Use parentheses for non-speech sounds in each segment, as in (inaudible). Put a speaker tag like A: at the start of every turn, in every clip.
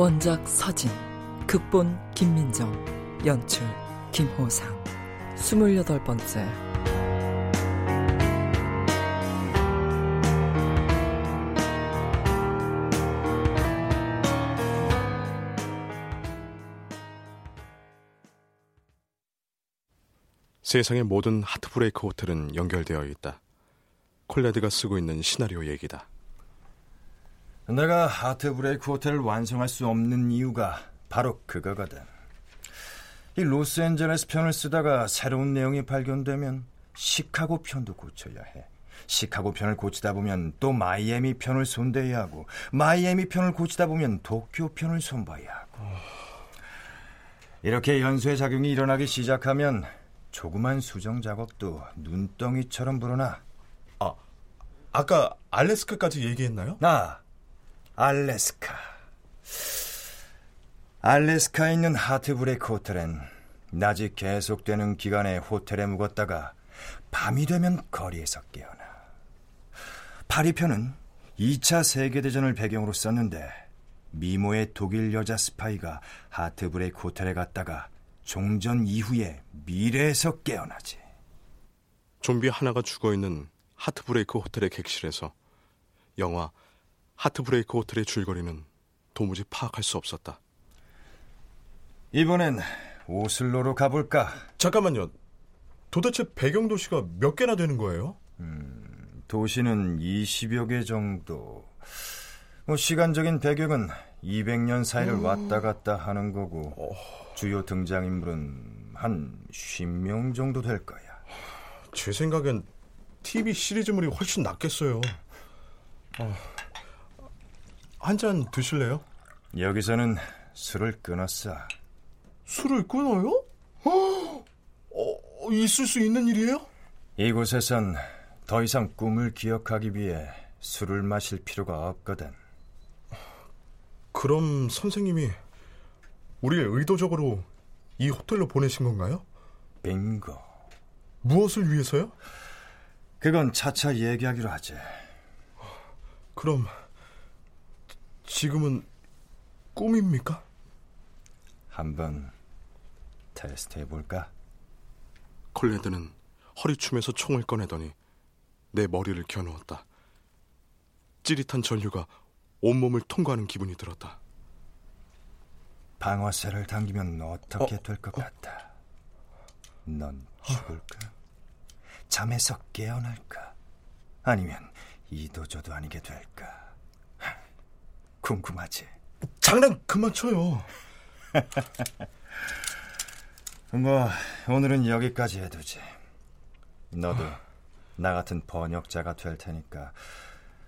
A: 원작 서진 극본 김민정 연출 김호상 스물여덟 번째
B: 세상의 모든 하트브레이크 호텔은 연결되어 있다. 콜레드가 쓰고 있는 시나리오 얘기다.
C: 내가 하트 브레이크 호텔을 완성할 수 없는 이유가 바로 그거거든. 이 로스앤젤레스 편을 쓰다가 새로운 내용이 발견되면 시카고 편도 고쳐야 해. 시카고 편을 고치다 보면 또 마이애미 편을 손대야 하고 마이애미 편을 고치다 보면 도쿄 편을 손봐야 하고 이렇게 연쇄 작용이 일어나기 시작하면 조그만 수정 작업도 눈덩이처럼 불어나.
B: 아, 아까 알래스카까지 얘기했나요?
C: 아, 알래스카. 알래스카에 있는 하트브레이크 호텔엔 낮이 계속되는 기간에 호텔에 묵었다가 밤이 되면 거리에서 깨어나. 파리편은 2차 세계대전을 배경으로 썼는데 미모의 독일 여자 스파이가 하트브레이크 호텔에 갔다가 종전 이후에 미래에서 깨어나지.
B: 좀비 하나가 죽어 있는 하트브레이크 호텔의 객실에서 영화 하트브레이크 호텔의 줄거리는 도무지 파악할 수 없었다.
C: 이번엔 오슬로로 가볼까?
B: 잠깐만요. 도대체 배경 도시가 몇 개나 되는 거예요?
C: 음, 도시는 20여 개 정도. 뭐 시간적인 배경은 200년 사이를 음... 왔다 갔다 하는 거고. 어... 주요 등장인물은 한 50명 정도 될 거야.
B: 제 생각엔 TV 시리즈물이 훨씬 낫겠어요. 어, 한 잔 드실래요?
C: 여기서는 술을 끊었어.
B: 술을 끊어요? 어, 있을 수 있는 일이에요?
C: 이곳에선 더 이상 꿈을 기억하기 위해 술을 마실 필요가 없거든.
B: 그럼 선생님이 우리를 의도적으로 이 호텔로 보내신 건가요?
C: 빙고.
B: 무엇을 위해서요?
C: 그건 차차 얘기하기로 하지.
B: 그럼 지금은 꿈입니까?
C: 한번 테스트 해볼까?
B: 콜레드는 허리춤에서 총을 꺼내더니 내 머리를 겨누었다. 찌릿한 전류가 온몸을 통과하는 기분이 들었다.
C: 방어쇠를 당기면 어떻게 어, 될것 어. 같아? 넌 죽을까? 잠에서 깨어날까? 아니면 이도저도 아니게 될까? 궁금하지?
B: 장난 그만 쳐요. (laughs)
C: 뭐 오늘은 여기까지 해두지. 너도 나 같은 번역자가 될 테니까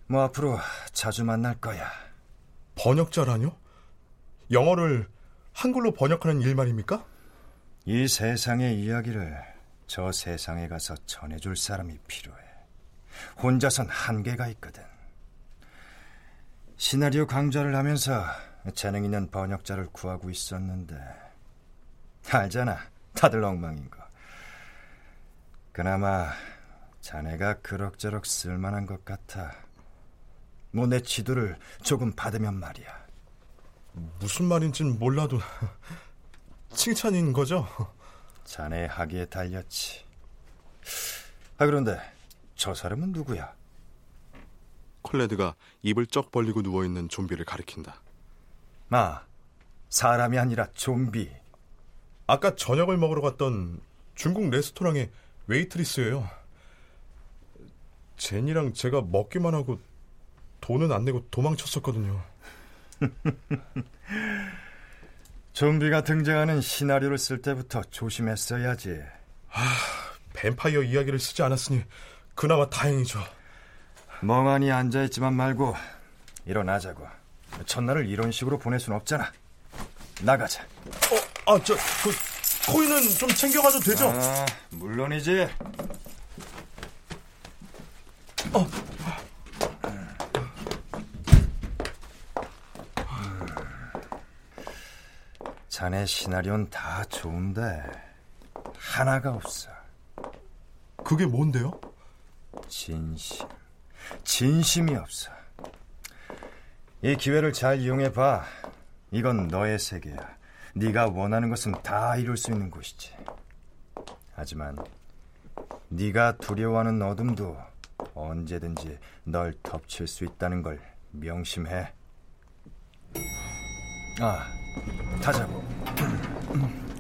C: 뭐 앞으로 자주 만날 거야.
B: 번역자라뇨? 영어를 한글로 번역하는 일 말입니까?
C: 이 세상의 이야기를 저 세상에 가서 전해줄 사람이 필요해. 혼자선 한계가 있거든. 시나리오 강좌를 하면서 재능 있는 번역자를 구하고 있었는데 알잖아, 다들 엉망인 거. 그나마 자네가 그럭저럭 쓸만한 것 같아. 뭐 내 지도를 조금 받으면 말이야.
B: 무슨 말인진 몰라도 칭찬인 거죠?
C: 자네 하기에 달렸지. 아 그런데 저 사람은 누구야?
B: 콜레드가 입을 쩍 벌리고 누워있는 좀비를 가리킨다.
C: 아, 사람이 아니라 좀비.
B: 아까 저녁을 먹으러 갔던 중국 레스토랑의 웨이트리스예요. 제니랑 제가 먹기만 하고 돈은 안 내고 도망쳤었거든요. (laughs)
C: 좀비가 등장하는 시나리오를 쓸 때부터 조심했어야지.
B: 뱀파이어 이야기를 쓰지 않았으니 그나마 다행이죠.
C: 멍하니 앉아있지만 말고 일어나자고. 첫날을 이런 식으로 보낼 순 없잖아. 나가자.
B: 어, 아, 저, 그, 코인은 좀 챙겨가도 되죠?
C: 아, 물론이지. 자네 시나리오는 다 좋은데 하나가 없어.
B: 그게 뭔데요?
C: 진심. 진심이 없어. 이 기회를 잘 이용해 봐. 이건 너의 세계야. 네가 원하는 것은 다 이룰 수 있는 곳이지. 하지만 네가 두려워하는 어둠도 언제든지 널 덮칠 수 있다는 걸 명심해. 아, 타자고. (clears throat)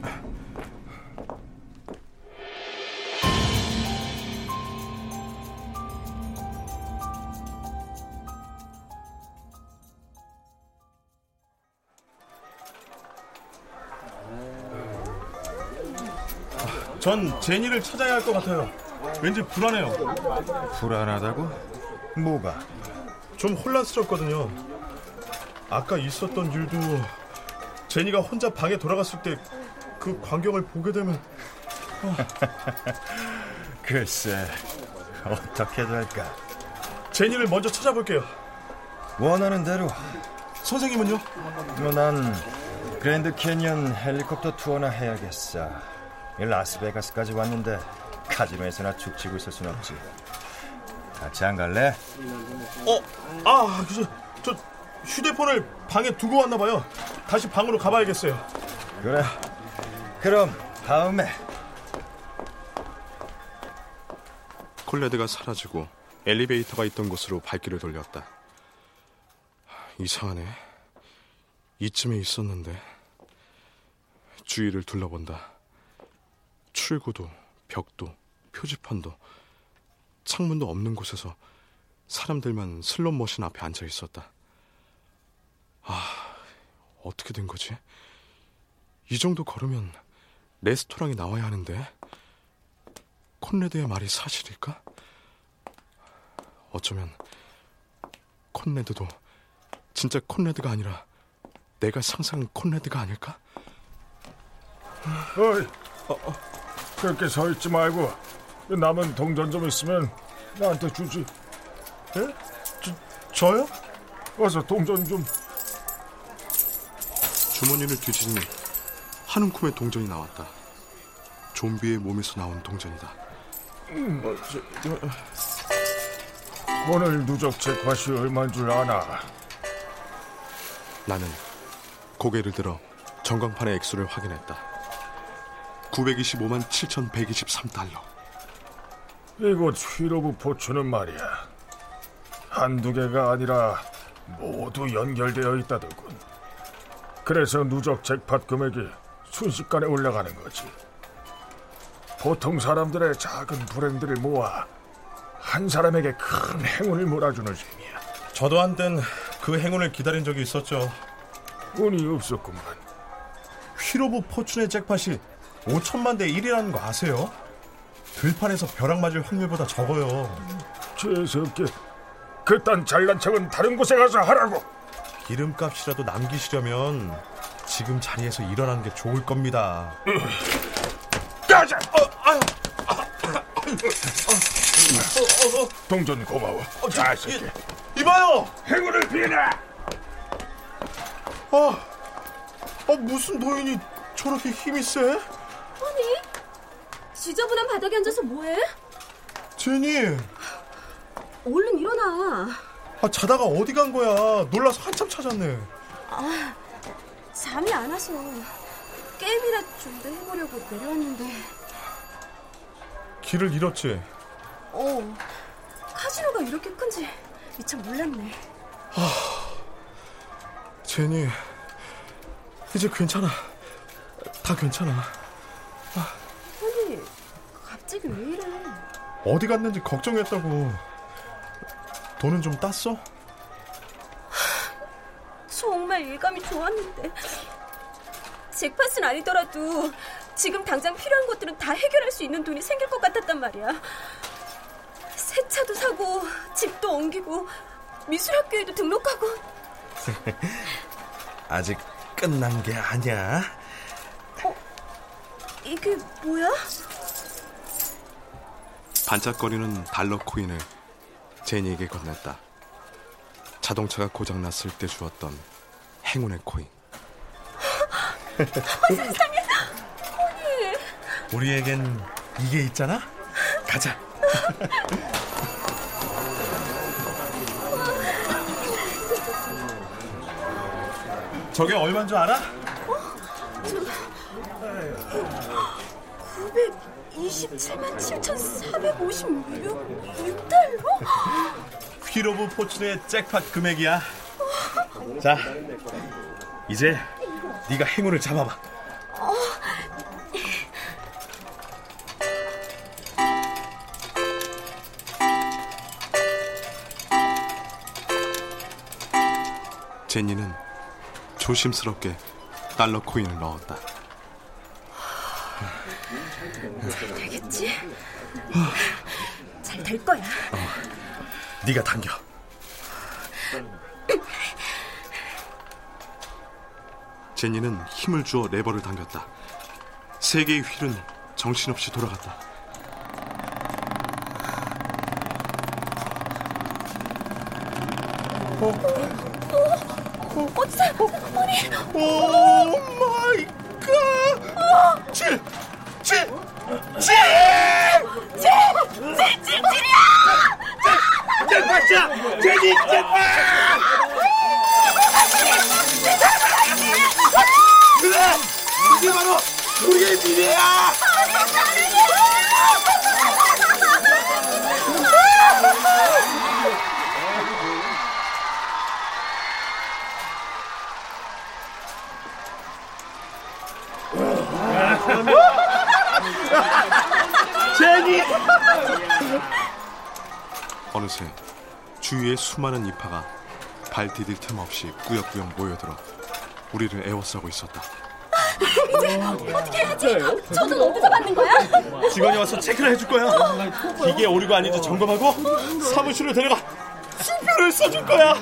B: 전 제니를 찾아야 할 것 같아요. 왠지 불안해요.
C: 불안하다고? 뭐가?
B: 좀 혼란스럽거든요. 아까 있었던 일도 제니가 혼자 방에 돌아갔을 때 그 광경을 보게 되면 (laughs)
C: 글쎄, 어떻게 될까?
B: 제니를 먼저 찾아볼게요.
C: 원하는 대로.
B: 선생님은요?
C: 뭐난 그랜드 캐니언 헬리콥터 투어나 해야겠어. 이 라스베가스까지 왔는데 카지노에서나 죽치고 있을 순 없지. 같이 안 갈래?
B: 어, 아, 저, 저 휴대폰을 방에 두고 왔나 봐요. 다시 방으로 가봐야겠어요.
C: 그래. 그럼 다음에
B: 콜레드가 사라지고 엘리베이터가 있던 곳으로 발길을 돌렸다. 이상하네. 이쯤에 있었는데 주위를 둘러본다. 출구도 벽도 표지판도 창문도 없는 곳에서 사람들만 슬롯 머신 앞에 앉아 있었다. 아, 어떻게 된 거지? 이 정도 걸으면 레스토랑이 나와야 하는데 콘레드의 말이 사실일까? 어쩌면 콘레드도 진짜 콘레드가 아니라 내가 상상한 콘레드가 아닐까?
D: 어이, 그렇게 서 있지 말고 남은 동전 좀 있으면 나한테 주지.
B: 예? 저, 저요?
D: 어서 동전 좀.
B: 주머니를 뒤지니 한 움큼의 동전이 나왔다. 좀비의 몸에서 나온 동전이다. 어, 저, 저,
D: 오늘 누적 잭팟이 얼마인 줄 아나?
B: 나는 고개를 들어 전광판의 액수를 확인했다. 925만 7,123달러.
D: 이곳 휘로브 포츠는 말이야. 한두 개가 아니라 모두 연결되어 있다더군. 그래서 누적 잭팟 금액이 순식간에 올라가는 거지. 보통 사람들의 작은 불행들을 모아 한 사람에게 큰 행운을 몰아주는 셈이야.
B: 저도 한땐 그 행운을 기다린 적이 있었죠.
D: 운이 없었구만.
B: 휘로브 포춘의 잭팟이 5천만 대 1이라는 거 아세요? 들판에서 벼락 맞을 확률보다 적어요.
D: 재수없게 그딴 잘난 척은 다른 곳에 가서 하라고.
B: 기름값이라도 남기시려면 지금 자리에서 일어나는 게 좋을 겁니다.
D: 가자. 동전 고마워. 자식이
B: 이봐요!
D: 행운을 비네.
B: 아, 아 무슨 노인이 저렇게 힘이 세?
E: 지저분한 바닥에 앉아서 뭐해?
B: 제니,
E: 얼른 일어나.
B: 아, 자다가 어디 간 거야? 놀라서 한참 찾았네.
F: 아, 잠이 안 와서 게임이나 좀 더 해보려고 내려왔는데.
B: 길을 잃었지.
F: 어, 카지노가 이렇게 큰지 미처 몰랐네.
B: 제니, 이제 괜찮아. 다 괜찮아.
F: 갑자기 왜 이래?
B: 어디 갔는지 걱정했다고. 돈은 좀 땄어?
F: 정말 일감이 좋았는데. 잭팟은 아니더라도 지금 당장 필요한 것들은 다 해결할 수 있는 돈이 생길 것 같았단 말이야. 새 차도 사고, 집도 옮기고, 미술학교에도 등록하고. (laughs)
B: 아직 끝난 게 아니야.
F: 이게 뭐야?
G: 반짝거리는 달러 코인을 제니에게 건넸다. 자동차가 고장났을 때 주었던 행운의 코인. (laughs)
F: 세상에, 아니.
B: 우리에겐 이게 있잖아? 가자. (laughs) 저게 얼마인 줄 알아?
F: 927만 7,456 6달러?
B: 휘로브 포춘의 잭팟 금액이야. 자, 이제 네가 행운을 잡아봐.
G: 제니는 조심스럽게 달러 코인을 넣었다.
F: 되겠지? 잘 될 거야.
B: 네가 당겨.
G: 제니는 힘을 주어 레버를 당겼다. 세 개의 휠은 정신없이 돌아갔다.
F: 어디서? 아니,
B: 오 마이 갓! 칠! 칠! 칠! 잭팟이야! 제니 잭팟! 그래! 이게 바로 우리의 미래야!
G: 주위의 수많은 이파가 발 디딜 틈 없이 꾸역꾸역 모여들어 우리를 애워싸고 있었다.
F: 어떻게 해야지? 저돈 어디서 받는 거야?
B: 직원이 와서 체크를 해줄 거야. 기계 오류가 아닌지 점검하고 사무실로 데려가 수표를 써줄 거야.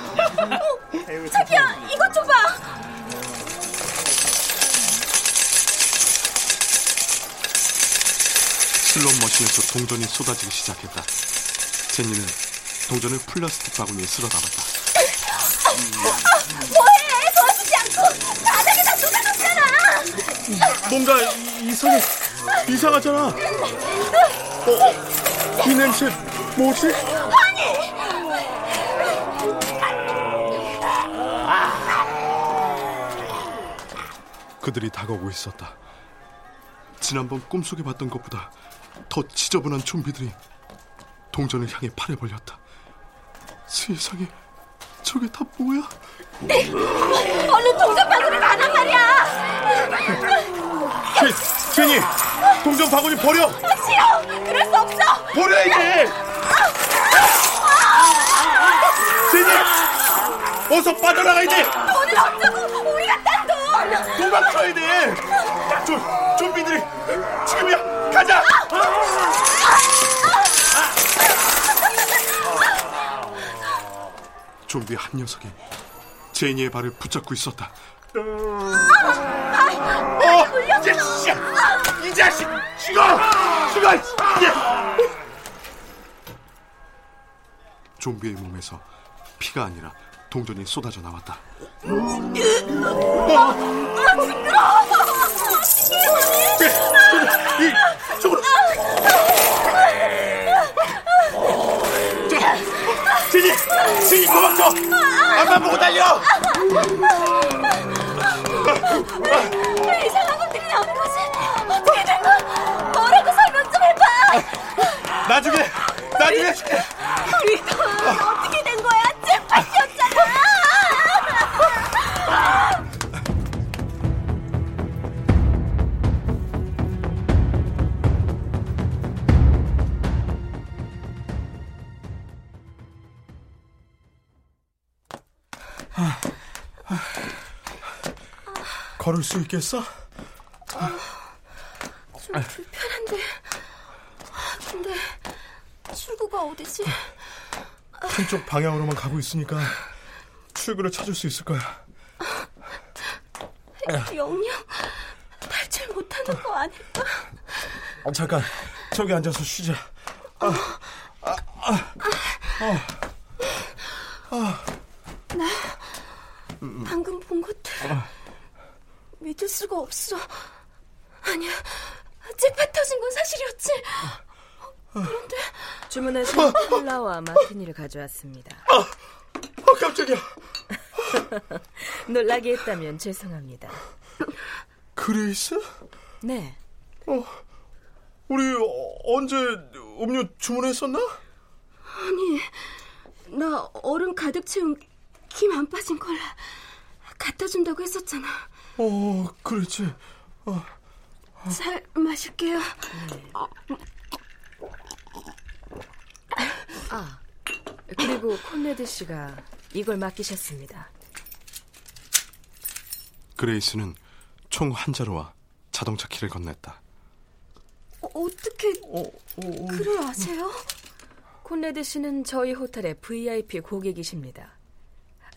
F: 자기야, 이것 좀 봐.
G: 슬롯 머신에서 동전이 쏟아지기 시작했다. 제니는 동전을 플라스틱 바구니에 쓸어 담았다.
F: 뭐해? 도와주지 않고 바닥에다 쏟아졌잖아.
B: 뭔가 이- 이상해. 이상하잖아. 어, 이 냄새 뭐지?
G: 그들이 다가오고 있었다. 지난번 꿈속에 봤던 것보다 더 지저분한 좀비들이 동전을 향해 팔을 벌렸다. 세상에, 저게 다 뭐야?
F: 얼른 동전 바구니로 가란 말이야.
B: 제, 제니, 동전 바구니 버려.
F: 싫어. 그럴 수 없어.
B: 버려 이제. 제니, 어서 빠져나가 이제.
F: 돈을 어쩌고 우리가 딴 돈.
B: 도망쳐야 돼. 좀, 좀비들이 지금이야. 가자.
G: 좀비 한 녀석이 제니의 발을 붙잡고 있었다.
B: 어, 이 자식이야! 이 자식! 죽어! 죽어! 예!
G: 좀비의 몸에서 피가 아니라 동전이 쏟아져 나왔다.
B: 이,
H: 진이! 진이 도망쳐! 앞만 보고 달려!
F: 왜 이상한 것들이 나오는 거지? 어떻게 된 거야? 뭐라고 설명 좀 해봐!
H: 나중에! 나중에!
F: 우리
H: 걸을 수 있겠어?
F: 좀 불편한데. 근데 출구가 어디지?
H: 한쪽 방향으로만 가고 있으니까 출구를 찾을 수 있을 거야.
F: 영영 탈출 못하는 거 아닐까?
H: 어, 잠깐, 저기 앉아서 쉬자.
F: 방금 본 것들 믿을 수가 없어. 아니야, 잭팟 터진 건 사실이었지.
E: 주문하신 콜라와 마티니를 가져왔습니다.
H: 어, 깜짝이야. (laughs)
E: 놀라게 했다면 죄송합니다.
H: 그레이스?
E: 네,
H: 우리 어, 언제 음료 주문했었나?
F: 나 얼음 가득 채운 김 안 빠진 콜라 갖다 준다고 했었잖아.
H: 어, 그랬지.
F: 잘 마실게요.
E: 그리고 콘레드 씨가 이걸 맡기셨습니다.
B: 그레이스는 총 한 자루와 자동차 키를 건넸다.
F: 어, 어떻게 그를 아세요?
E: 콘레드 씨는 저희 호텔의 VIP 고객이십니다.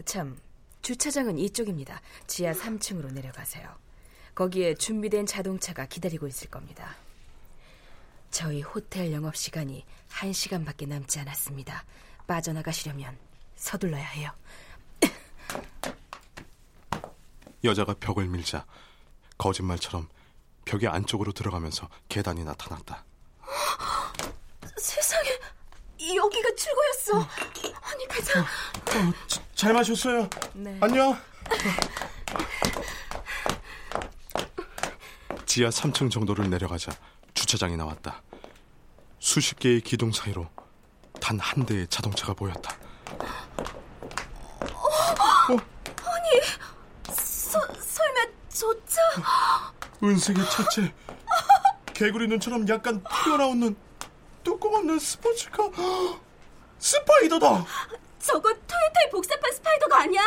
E: 참, 주차장은 이쪽입니다. 지하 3층으로 내려가세요. 거기에 준비된 자동차가 기다리고 있을 겁니다. 저희 호텔 영업 시간이 1시간밖에 남지 않았습니다. 빠져나가시려면 서둘러야 해요. (coughs)
B: 여자가 벽을 밀자 거짓말처럼 벽의 안쪽으로 들어가면서 계단이 나타났다. (gasps)
F: 세상에 여기가 출구였어. 아니 가자.
H: 어, 자- 잘 마셨어요.
E: 네.
H: 안녕. (laughs)
B: 지하 3층 정도를 내려가자 주차장이 나왔다. 수십 개의 기둥 사이로 단 한 대의 자동차가 보였다.
F: 서, 설마 저 차?
H: 은색의 차체. 개구리 눈처럼 약간 튀어나오는 뚜껑 없는 스포츠카. (gasps) 스파이더다.
F: 저건 토요타의 복사판 스파이더가 아니야.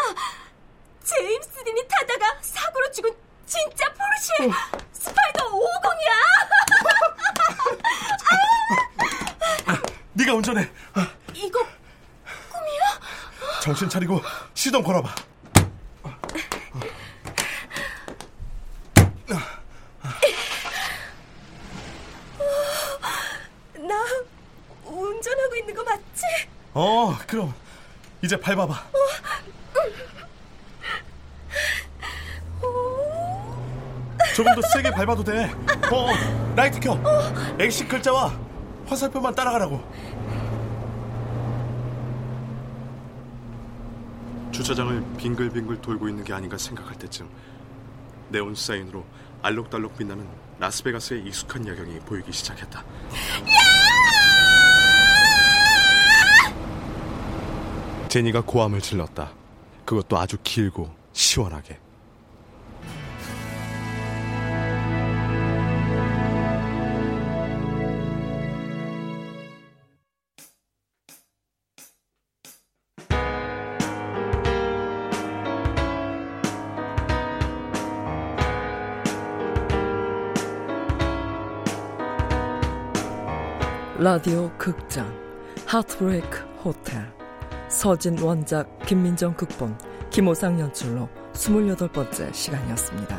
F: 제임스 딘이 타다가 사고로 죽은 진짜 포르쉐 스파이더 550이야.
H: 네가 운전해.
F: 이거
H: 정신 차리고 시동 걸어봐.
F: 나 운전하고 있는 거 맞지?
H: 어, 그럼 이제 밟아봐. 조금 더 세게 밟아도 돼. 어, 어, 라이트 켜. 엑시 글자와 화살표만 따라가라고.
B: 주차장을 빙글빙글 돌고 있는 게 아닌가 생각할 때쯤 네온 사인으로 알록달록 빛나는 라스베가스의 익숙한 야경이 보이기 시작했다. 제니가 고함을 질렀다. 그것도 아주 길고 시원하게.
A: 라디오 극장 하트브레이크 호텔 서진 원작 김민정 극본 김호상 연출로 28번째 시간이었습니다.